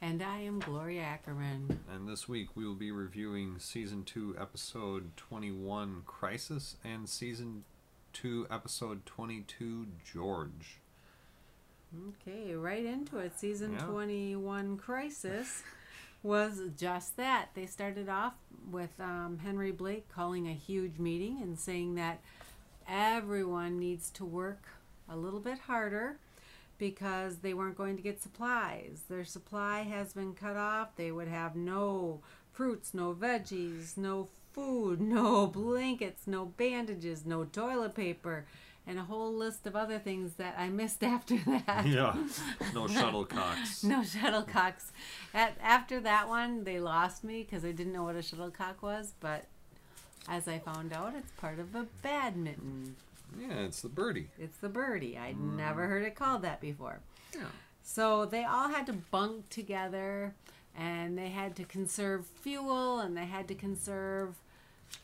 And I am Gloria Ackerman. And this week we will be reviewing Season 2, Episode 21, Crisis, and Season 2, Episode 22, George. Okay, right into it. Season Yeah. 21 Crisis was just that. They started off with um, Henry Blake calling a huge meeting and saying that everyone needs to work a little bit harder because they weren't going to get supplies. Their supply has been cut off. They would have no fruits, no veggies, no food, no blankets, no bandages, no toilet paper, and a whole list of other things that I missed after that. Yeah, no shuttlecocks. No shuttlecocks. At, after that one, they lost me because I didn't know what a shuttlecock was, but as I found out, it's part of a badminton. Yeah, it's the birdie. It's the birdie. I'd mm. never heard it called that before. Yeah. So they all had to bunk together and they had to conserve fuel and they had to conserve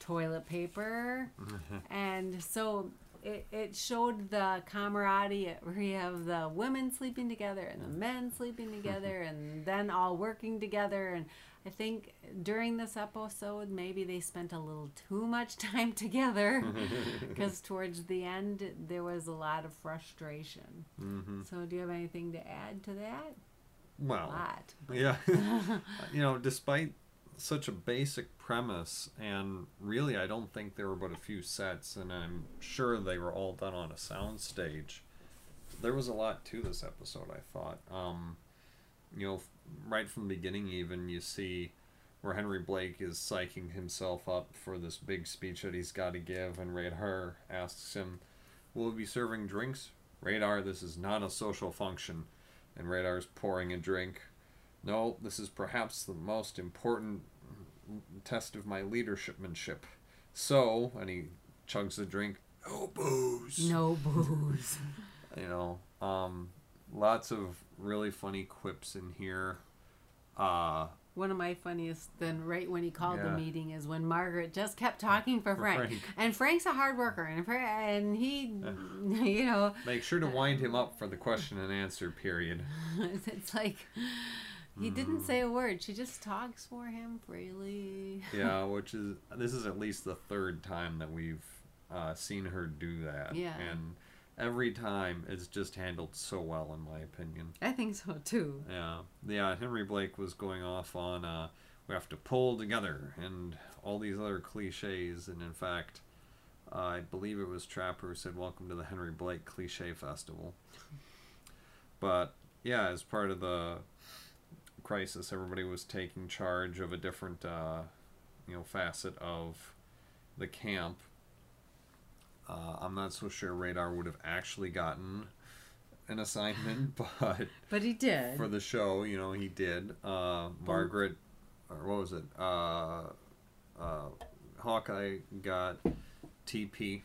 toilet paper. Mm-hmm. and so it, it showed the camaraderie where you have the women sleeping together and the men sleeping together and then all working together. And I think during this episode, maybe they spent a little too much time together because towards the end, there was a lot of frustration. hmm So, do you have anything to add to that? A Well, lot. yeah. you know, despite such a basic premise, and really, I don't think there were but a few sets, and I'm sure they were all done on a sound stage. There was a lot to this episode, I thought. Um, you know, right from the beginning, even, you see where Henry Blake is psyching himself up for this big speech that he's got to give, and Radar asks him, Will we be serving drinks? Radar, this is not a social function. And Radar's pouring a drink. No, this is perhaps the most important test of my leadershipmanship. So, and he chugs the drink. No booze. No booze. You know, um, lots of really funny quips in here. Uh, One of my funniest, then right when he called Yeah. the meeting, is when Margaret just kept talking for Frank. Frank. And Frank's a hard worker, and, and he, you know, make sure to wind him up for the question and answer period. it's like he didn't say a word. She just talks for him freely. Yeah, which is this is at least the third time that we've uh, seen her do that. Yeah. And every time it's just handled so well, in my opinion. I think so too. Yeah, yeah. Henry Blake was going off on uh, we have to pull together and all these other cliches, and in fact, uh, I believe it was Trapper who said, "Welcome to the Henry Blake Cliche Festival." But yeah, as part of the crisis, everybody was taking charge of a different, uh, you know, facet of the camp. Uh, I'm not so sure Radar would have actually gotten an assignment, but But he did. for the show, you know, he did. Uh, Margaret, or what was it? Uh, uh, Hawkeye got TP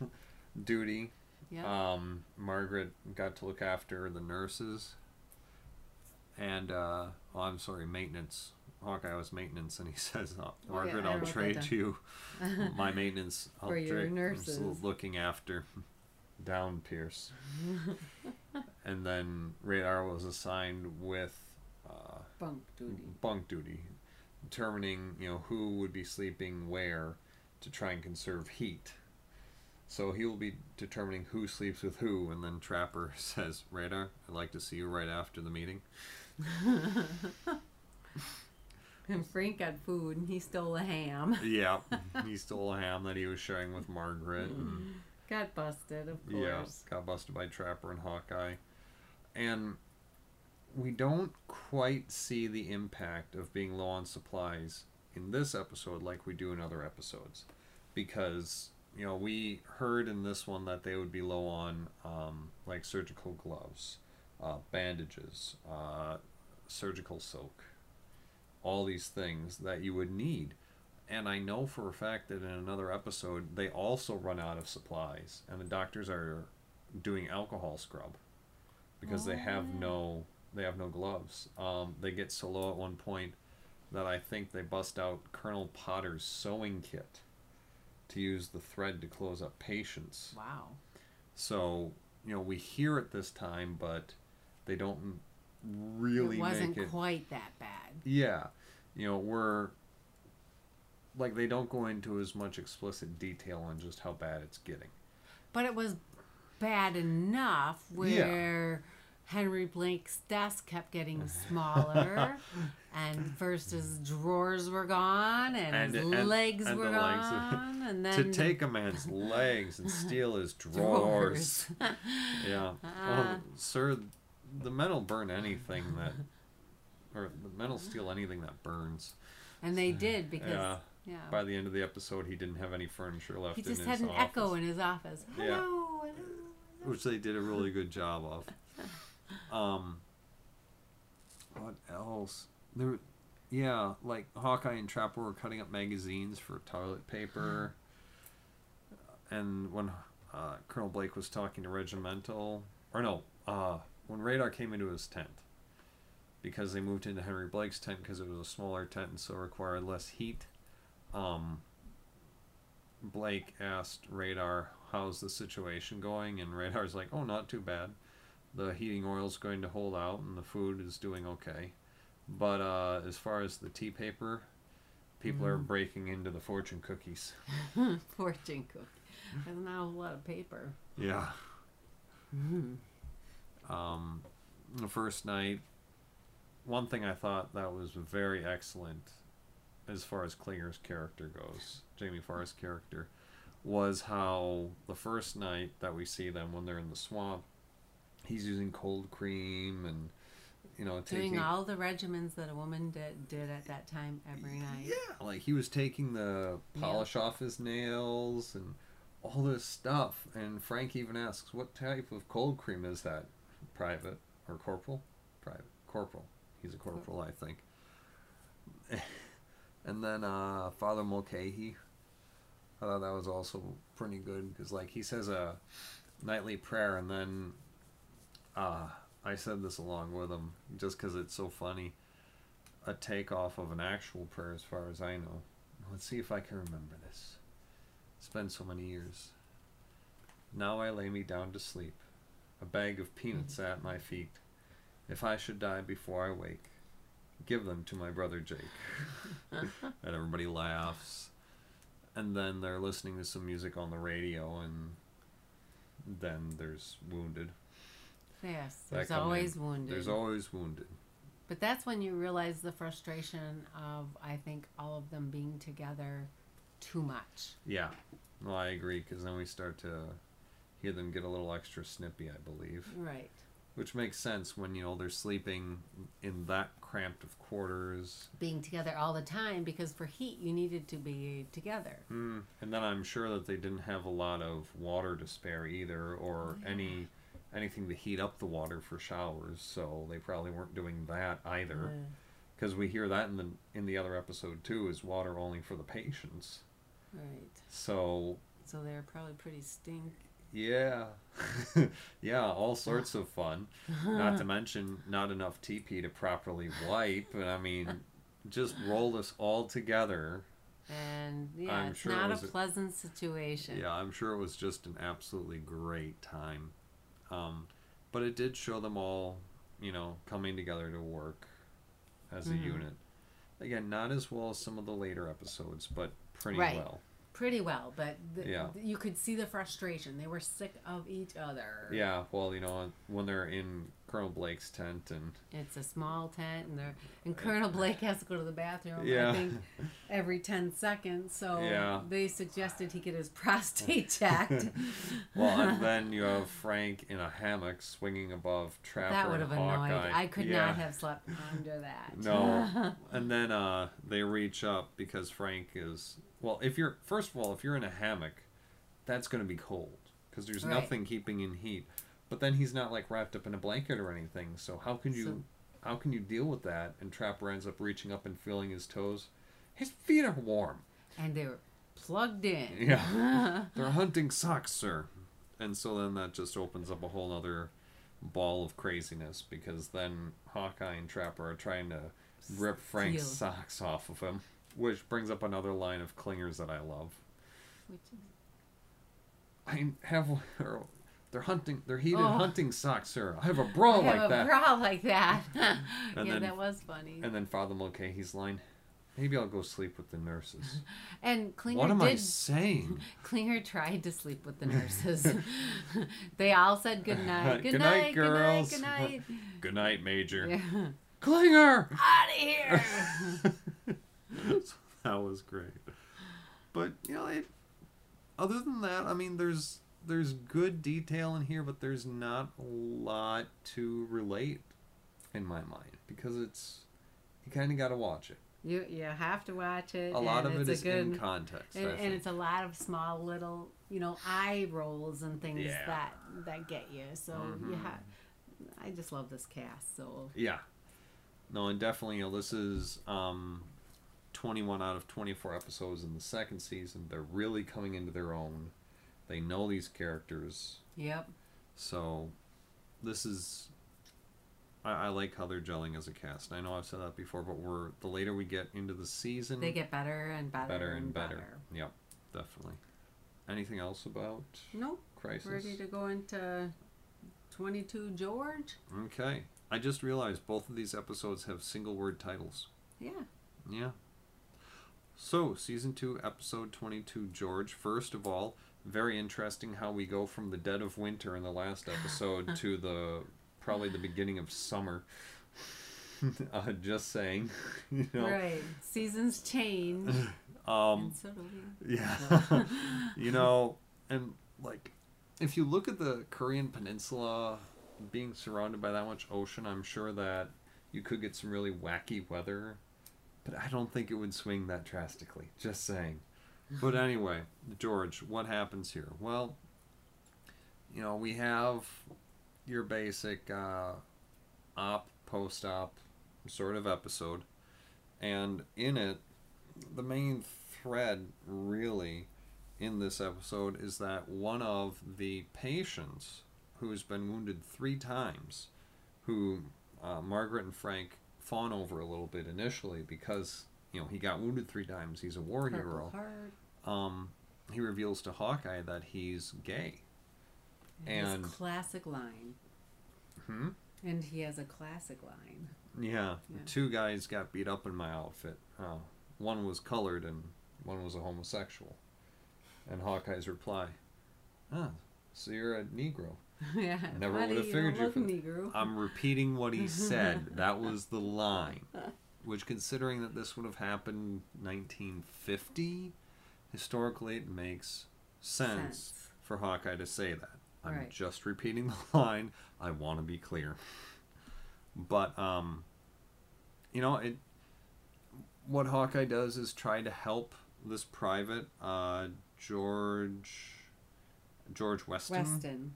duty. yeah. Um, Margaret got to look after the nurses. And, uh, oh, I'm sorry, maintenance. Hawkeye was maintenance, and he says, oh, yeah, Margaret, I I'll trade you my maintenance. I'll For your trade- nurses. looking after down Pierce. and then Radar was assigned with uh, Bunk duty. bunk duty, determining you know who would be sleeping where to try and conserve heat. So he will be determining who sleeps with who, and then Trapper says, "Radar, I'd like to see you right after the meeting." And Frank got food, and he stole a ham. Yeah, he stole a ham that he was sharing with Margaret. And, Got busted, of course. Yeah, got busted by Trapper and Hawkeye. And we don't quite see the impact of being low on supplies in this episode like we do in other episodes. Because, you know, we heard in this one that they would be low on, um, like, surgical gloves, uh, bandages, uh, surgical soak, all these things that you would need. And I know for a fact that in another episode, they also run out of supplies, and the doctors are doing alcohol scrub because they have Oh. no they have no gloves. Um, they get so low at one point that I think they bust out Colonel Potter's sewing kit to use the thread to close up patients. Wow. So you know we hear it this time, but they don't really it wasn't it quite that bad. yeah you know we're like they don't go into as much explicit detail on just how bad it's getting But it was bad enough where Henry Blake's desk kept getting smaller, and first his drawers were gone, and, And- his and- legs and were the legs. gone, and then to the take a man's legs and steal his drawers drawers. yeah Uh. oh, sir the men will burn anything that or the men will steal anything that burns and they did because yeah yeah, by the end of the episode he didn't have any furniture left he in just his had an office. echo in his office. Yeah. Hello, hello. which they did a really good job of. Um, what else? There, yeah, like Hawkeye and Trapper were cutting up magazines for toilet paper, and when uh, Colonel Blake was talking to Regimental, or no, uh, when Radar came into his tent, because they moved into Henry Blake's tent because it was a smaller tent and so required less heat. Um, Blake asked Radar, "How's the situation going?" And Radar's like, "Oh, not too bad. The heating oil's going to hold out, and the food is doing okay. But uh, as far as the tea paper, people are breaking into the fortune cookies. Fortune cookie. There's not a lot of paper. Yeah. Um, the first night, one thing I thought that was very excellent, as far as Klinger's character goes, Jamie Farr's character, was how the first night that we see them when they're in the swamp, he's using cold cream and you know taking Doing all the regimens that a woman did, did at that time every night. Yeah, like he was taking the polish off his nails and all this stuff. And Frank even asks, "What type of cold cream is that? Private or corporal? Private, corporal. He's a corporal, I think." and then uh, Father Mulcahy, I thought that was also pretty good because, like, he says a nightly prayer, and then uh, I said this along with him just because it's so funny a takeoff of an actual prayer as far as I know. Let's see if I can remember this. It's been so many years. Now I lay me down to sleep, a bag of peanuts at my feet. If I should die before I wake, give them to my brother Jake. and everybody laughs. And then they're listening to some music on the radio, and then there's Wounded. Yes, there's come in. always wounded. There's always Wounded. But that's when you realize the frustration of, I think, all of them being together too much. Yeah, well, I agree because then we start to hear them get a little extra snippy, I believe, Right. which makes sense when you know they're sleeping in that cramped of quarters. Being together all the time because for heat you needed to be together. Mm. And then I'm sure that they didn't have a lot of water to spare either, or any anything to heat up the water for showers. So they probably weren't doing that either, because we hear that in the in the other episode too. Is water only for the patients? right. So So they're probably pretty stink. Yeah. yeah, all sorts of fun. Not to mention not enough TP to properly wipe. And I mean, just roll this all together. And yeah, I'm it's sure it not was a a- pleasant situation. Yeah, I'm sure it was just an absolutely great time. Um, but it did show them all, you know, coming together to work as a Mhm. unit. Again, not as well as some of the later episodes, but pretty Right. well. Pretty well, but the, Yeah. you could see the frustration. They were sick of each other. Yeah, well, you know, when they're in Colonel Blake's tent and It's a small tent, and they're and Colonel Blake has to go to the bathroom. Yeah. I think every ten seconds. So Yeah. they suggested he get his prostate checked. Well, and then you have Frank in a hammock swinging above Trapper that would and have annoyed. Hawkeye. I could Yeah. not have slept under that. No. and then uh, they reach up because Frank is well. If you're first of all, if you're in a hammock, that's going to be cold because there's Right. nothing keeping in heat. But then he's not like wrapped up in a blanket or anything. So how can you So- how can you deal with that? And Trapper ends up reaching up and feeling his toes. His feet are warm. and they're plugged in. Yeah. They're hunting socks, sir. And so then that just opens up a whole other ball of craziness because then Hawkeye and Trapper are trying to rip Frank's Steal. socks off of him. Which brings up another line of Klinger's that I love. Which is, I have they're hunting. They're heated Oh. hunting socks, sir. I have a bra I like have a that. bra like that. yeah, then- that was funny. And then Father Mulcahy's line, maybe I'll go sleep with the nurses. And Klinger what am did. I saying? Klinger tried to sleep with the nurses. they all said good night. Good, Good night, night, good night, girls. good night. Good night, Major. Yeah. Klinger! Out of here. So that was great. But you know, it, other than that, I mean, there's there's good detail in here, but there's not a lot to relate in my mind because it's you kind of got to watch it. you you have to watch it. A lot of it it's good, in context. And, and it's a lot of small little you know eye rolls and things Yeah. that that get you. So you Mhm. have. I just love this cast. So Yeah. No, and definitely, you know, this is um, 21 out of 24 episodes in the second season. They're really coming into their own. They know these characters. yep. So, this is. I, I like how they're gelling as a cast. I know I've said that before, but we're the later we get into the season, They get better and better, better and better. Yep, definitely. Anything else about Nope. Crisis? Ready to go into 22 George? Okay. I just realized both of these episodes have single word titles. Yeah. Yeah. So, season two, episode 22, George. First of all, very interesting how we go from the dead of winter in the last episode to the probably the beginning of summer. uh, just saying. you know. Right. Seasons change. Um, so yeah. you know, and like, if you look at the Korean Peninsula being surrounded by that much ocean, I'm sure that you could get some really wacky weather, but I don't think it would swing that drastically. Just saying. But anyway, George, what happens here? Well, you know, we have your basic uh, op, post op sort of episode, and in it, the main thread really in this episode is that one of the patients who's been wounded three times, who uh, Margaret and Frank fawn over a little bit initially because you know he got wounded three times. He's a war Purple hero. Heart. Um, he reveals to Hawkeye that he's gay. His And- classic line. Hmm. And he has a classic line. Yeah, Yeah. two guys got beat up in my outfit. Uh, one was colored and one was a homosexual. And Hawkeye's reply, "Ah, so you're a Negro." yeah. Never would've figured you for- Negro. I'm repeating what he said. That was the line. Which, considering that this would have happened 1950, historically it makes sense, Sense. for Hawkeye to say that. I'm Right. just repeating the line. I want to be clear. But um, you know it. What Hawkeye does is try to help this private, uh, George. George Weston. Weston.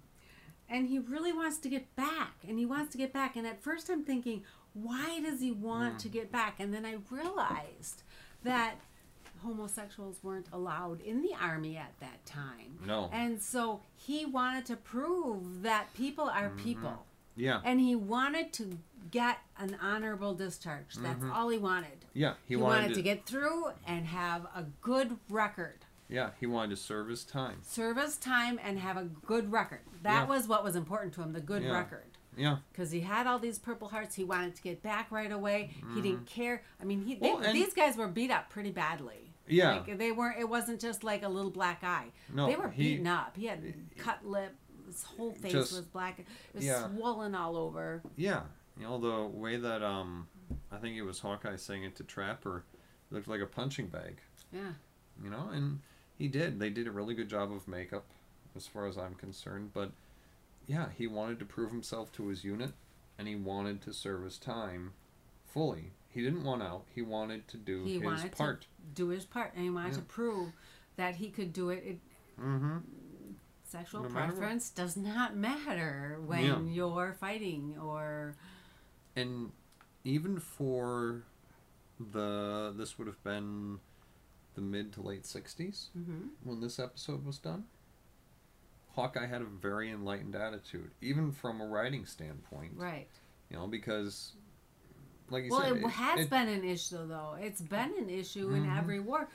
And he really wants to get back. And he wants to get back. And at first I'm thinking, why does he want Hmm. to get back? And then I realized that homosexuals weren't allowed in the army at that time. No. And so he wanted to prove that people are people. Yeah. And he wanted to get an honorable discharge. That's all he wanted. Yeah. He, wanted, to, get through and have a good record. Yeah, he wanted to serve his time. Serve his time and have a good record. That Yeah. was what was important to him, the good Yeah. record. Yeah. Because he had all these Purple Hearts. He wanted to get back right away. He didn't care. I mean, he, they, Mm-hmm. Well, these guys were beat up pretty badly. Yeah. Like, they weren't, it wasn't just like a little black eye. No, they were he- beaten up. He had cut lip. His whole face Just- was black. It was yeah. swollen all over. Yeah. You know, the way that, um, I think it was Hawkeye saying it to Trapper, it looked like a punching bag. Yeah. You know, and he did. They did a really good job of makeup, as far as I'm concerned. But, yeah, he wanted to prove himself to his unit, and he wanted to serve his time fully. He didn't want out. He wanted to do He his wanted part. to do his part. And he wanted Yeah. to prove that he could do it. it Mm-hmm. sexual No preference does not matter when Yeah. you're fighting or and even for the this would have been the mid to late 60s Mhm. when this episode was done hawkeye had a very enlightened attitude even from a writing standpoint right. you know because like you Well, said it, has it- been an issue though. It's been an issue in Mhm. every war.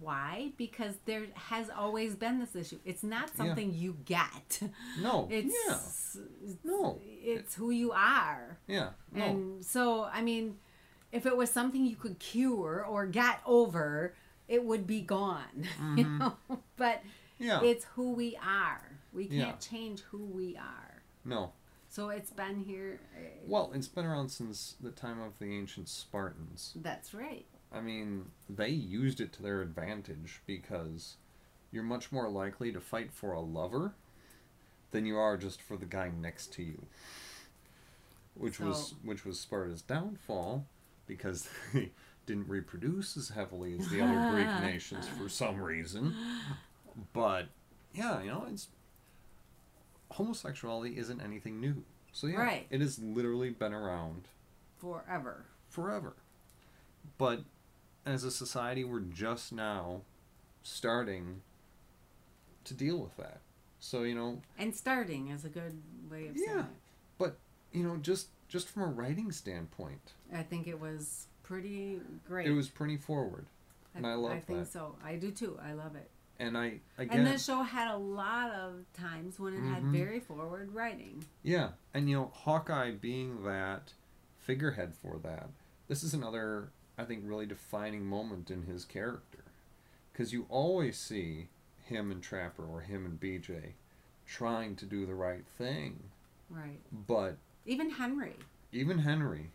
Why? Because there has always been this issue. It's not something you get. No. It's yeah. No. It's who you are. Yeah. No. And so, I mean, if it was something you could cure or get over, it would be gone. You know? But Mm-hmm. yeah. it's who we are. We can't Yeah. change who we are. no. So it's been here. uh, Well, it's been around since the time of the ancient Spartans. That's right. I mean, they used it to their advantage because you're much more likely to fight for a lover than you are just for the guy next to you. Which was which was Sparta's downfall because they didn't reproduce as heavily as the other Greek nations for some reason. But yeah, you know, it's homosexuality isn't anything new. So yeah, Right. it has literally been around Forever. forever. But as a society, we're just now starting to deal with that. So you know, And starting is a good way of saying Yeah. but you know, just just from a writing standpoint. I think it was pretty great. it was pretty forward, and I love I think that. so. I do too. I love it. And I again, And the show had a lot of times when it had Mhm. very forward writing. yeah, and you know, Hawkeye being that figurehead for that, this is another I think really defining moment in his character, because you always see him and Trapper or him and BJ trying to do the right thing, Right. but Even Henry. even Henry,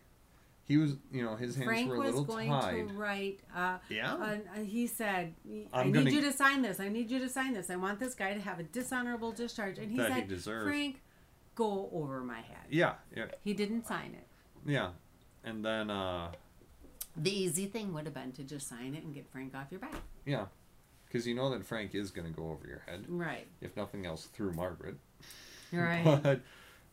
he was, you know, his hands Frank were a little tied. Frank was little going tied. to write. Uh, Yeah. uh, he said, "I I'm need gonna- you to sign this. I need you to sign this. I want this guy to have a dishonorable discharge." And he That said, deserves. "Frank, go over my head." yeah, yeah, He didn't sign it. yeah, and then uh, The easy thing would have been to just sign it and get Frank off your back. yeah, because you know that Frank is going to go over your head, Right. if nothing else, through Margaret. Right. But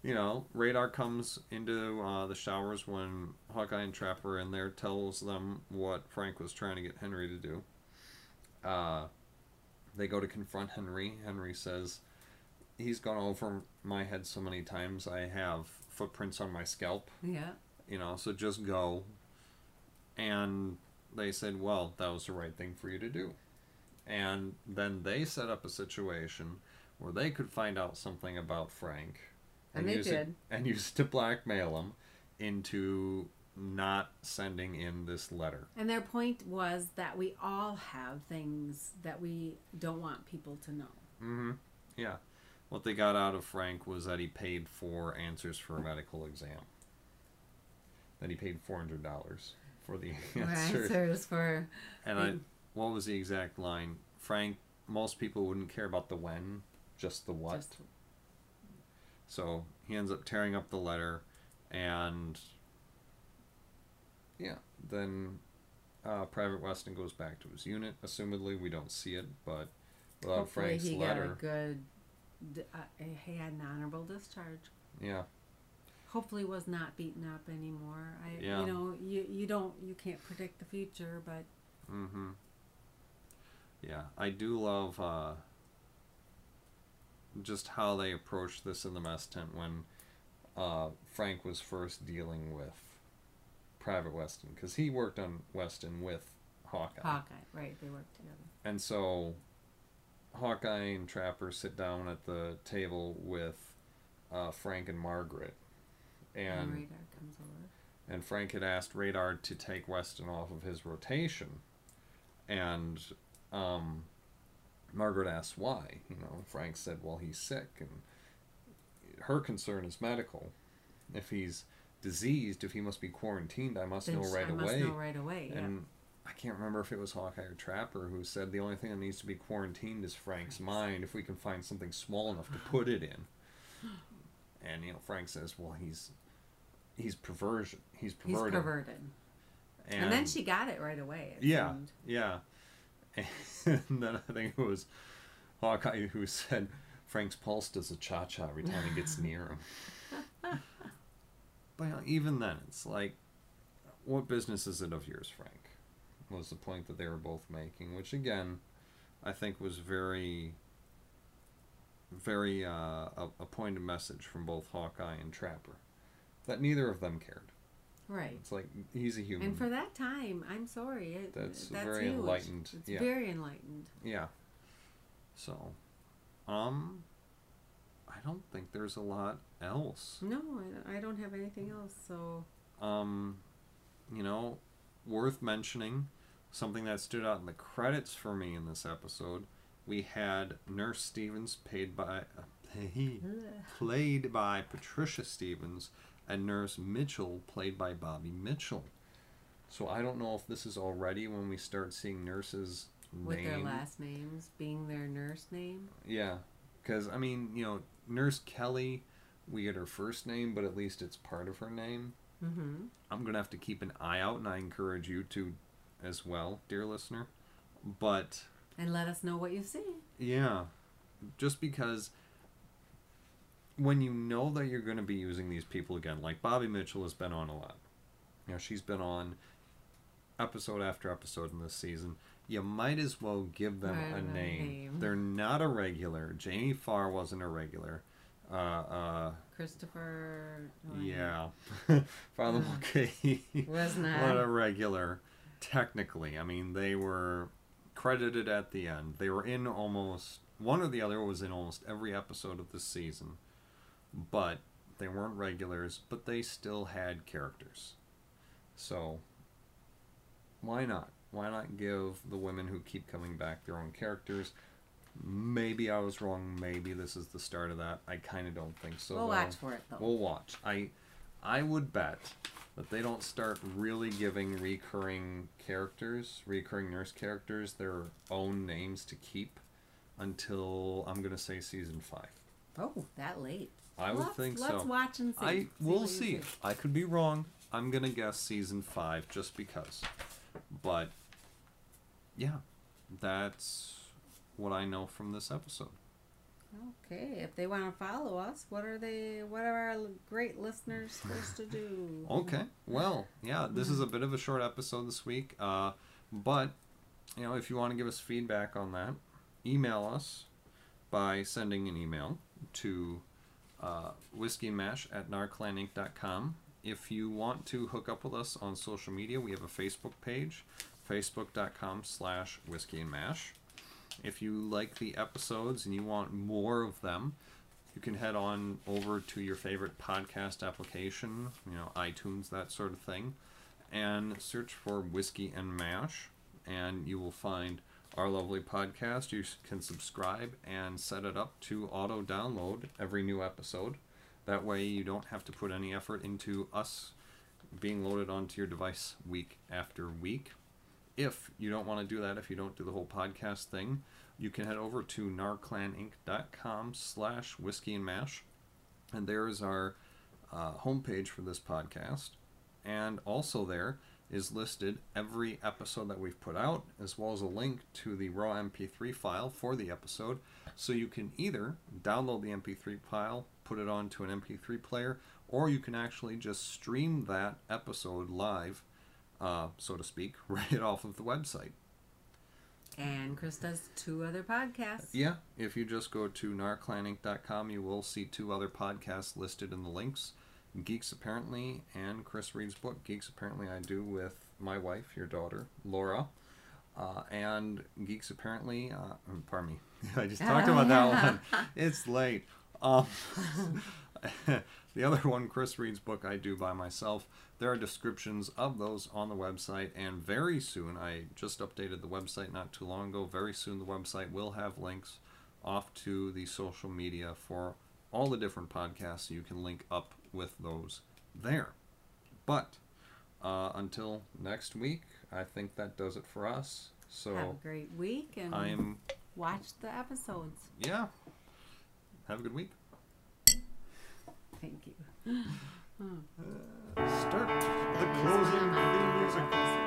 you know, Radar comes into uh, the showers when Hawkeye and Trapper are in there, tells them what Frank was trying to get Henry to do. Uh, they go to confront Henry. Henry says, "He's gone over my head so many times. I have footprints on my scalp. yeah. You know, so just go." And they said, "Well, that was the right thing for you to do." And then they set up a situation where they could find out something about Frank And they use it- did. and use it to blackmail him into not sending in this letter. And their point was that we all have things that we don't want people to know. Mm-hmm. Yeah. What they got out of Frank was that he paid for answers for a medical exam. That he paid four hundred dollars for the answer. Answers for And I, what was the exact line? Frank, most people wouldn't care about the when, just the what. just So he ends up tearing up the letter, and yeah, then uh, Private Weston goes back to his unit. Assumedly, we don't see it, but without hopefully Frank's he letter, got a good. Uh, he had an honorable discharge. yeah, Hopefully, was not beaten up anymore. I, Yeah. you know, you you don't you can't predict the future, but mm-hmm. Yeah, I do love uh, just how they approached this in the mess tent when uh, Frank was first dealing with Private Weston because he worked on Weston with Hawkeye. Hawkeye, right? They worked together. And so Hawkeye and Trapper sit down at the table with uh, Frank and Margaret. And, And radar comes over. and Frank had asked Radar to take Weston off of his rotation. And um, Margaret asks why. You know, Frank said, well, he's sick. And her concern is medical. If he's diseased, if he must be quarantined, I must Then know right I away. must know right away. Yeah. And I can't remember if it was Hawkeye or Trapper who said the only thing that needs to be quarantined is Frank's mind. If we can find something small enough to put it in, and you know, Frank says, "Well, he's he's perversion. He's perverted. He's perverted." perverted. And, then she got it right away. It yeah, seemed. yeah, and then I think it was Hawkeye who said Frank's pulse does a cha cha every time he gets near him. but you know, even then, it's like, what business is it of yours, Frank? Was the point that they were both making, which again, I think was very, very uh, a, a pointed message from both Hawkeye and Trapper, that neither of them cared. Right. It's like he's a human. And for that time, I'm sorry. It, That's that's very huge. enlightened, It's yeah. very enlightened. yeah. So, um, I don't think there's a lot else. No, I don't, I don't have anything else. So Um, you know, worth mentioning something that stood out in the credits for me in this episode. We had Nurse Stevens paid by played by Patricia Stevens and Nurse Mitchell played by Bobbie Mitchell. So I don't know if this is already when we start seeing nurses with name. their last names being their nurse name. Yeah, because I mean, you know, Nurse Kelly, we get her first name, but at least it's part of her name. Mm-hmm. I'm gonna have to keep an eye out, and I encourage you to, as well, dear listener. But And let us know what you see. yeah, just because when you know that you're gonna be using these people again, like Bobbie Mitchell has been on a lot. You know, she's been on episode after episode in this season. You might as well give them a name. name. They're not a regular. Jamie Farr wasn't a regular. Uh, uh, Christopher. yeah. Father Uh, Mulcahy Was not not. a regular, technically. I mean, they were credited at the end. They were in almost one or the other was in almost every episode of this season, but they weren't regulars. But they still had characters. So why not? Why not give the women who keep coming back their own characters? Maybe I was wrong. Maybe this is the start of that. I kind of don't think so. we'll though. watch for it though. We'll watch. I I would bet that they don't start really giving recurring characters, recurring nurse characters, their own names to keep until I'm gonna say season five. oh, that late. I would let's, think let's so. watch and see. I see we'll see. I could be wrong. I'm gonna guess season five just because. But yeah, that's what I know from this episode. Okay, if they want to follow us, what are they? What are our great listeners supposed to do? Okay. Well, yeah, this is a bit of a short episode this week. Uh, but, you know, if you want to give us feedback on that, email us by sending an email to uh, Mash at narclaninc.com. If you want to hook up with us on social media, we have a Facebook page, facebook.com slash whiskey and mash. If you like the episodes and you want more of them, you can head on over to your favorite podcast application, you know, iTunes, that sort of thing, and search for Whiskey and Mash, and you will find our lovely podcast. You can subscribe and set it up to auto download every new episode. That way, you don't have to put any effort into us being loaded onto your device week after week. If you don't want to do that, if you don't do the whole podcast thing, you can head over to narclaninc.com slash whiskey and mash. And there is our uh, homepage for this podcast. And also there is listed every episode that we've put out, as well as a link to the raw MP3 file for the episode. So you can either download the MP3 file, put it onto an MP3 player, or you can actually just stream that episode live, uh, so to speak, right off of the website. And Chris does two other podcasts. Yeah, if you just go to narclaninc.com, you will see two other podcasts listed in the links Geeks Apparently and Chris Reed's book, Geeks Apparently, I do with my wife, your daughter, Laura. Uh, and Geeks Apparently, uh, um, pardon me, I just talked about that one. It's late. Um, the other one, Chris Reed's book, I do by myself. There are descriptions of those on the website, and very soon, I just updated the website not too long ago. Very soon, the website will have links off to the social media for all the different podcasts. You can link up with those there. But uh, until next week, I think that does it for us. So Have a So great week and I'm, watch the episodes. yeah. Have a good week. Thank you. Start the That is closing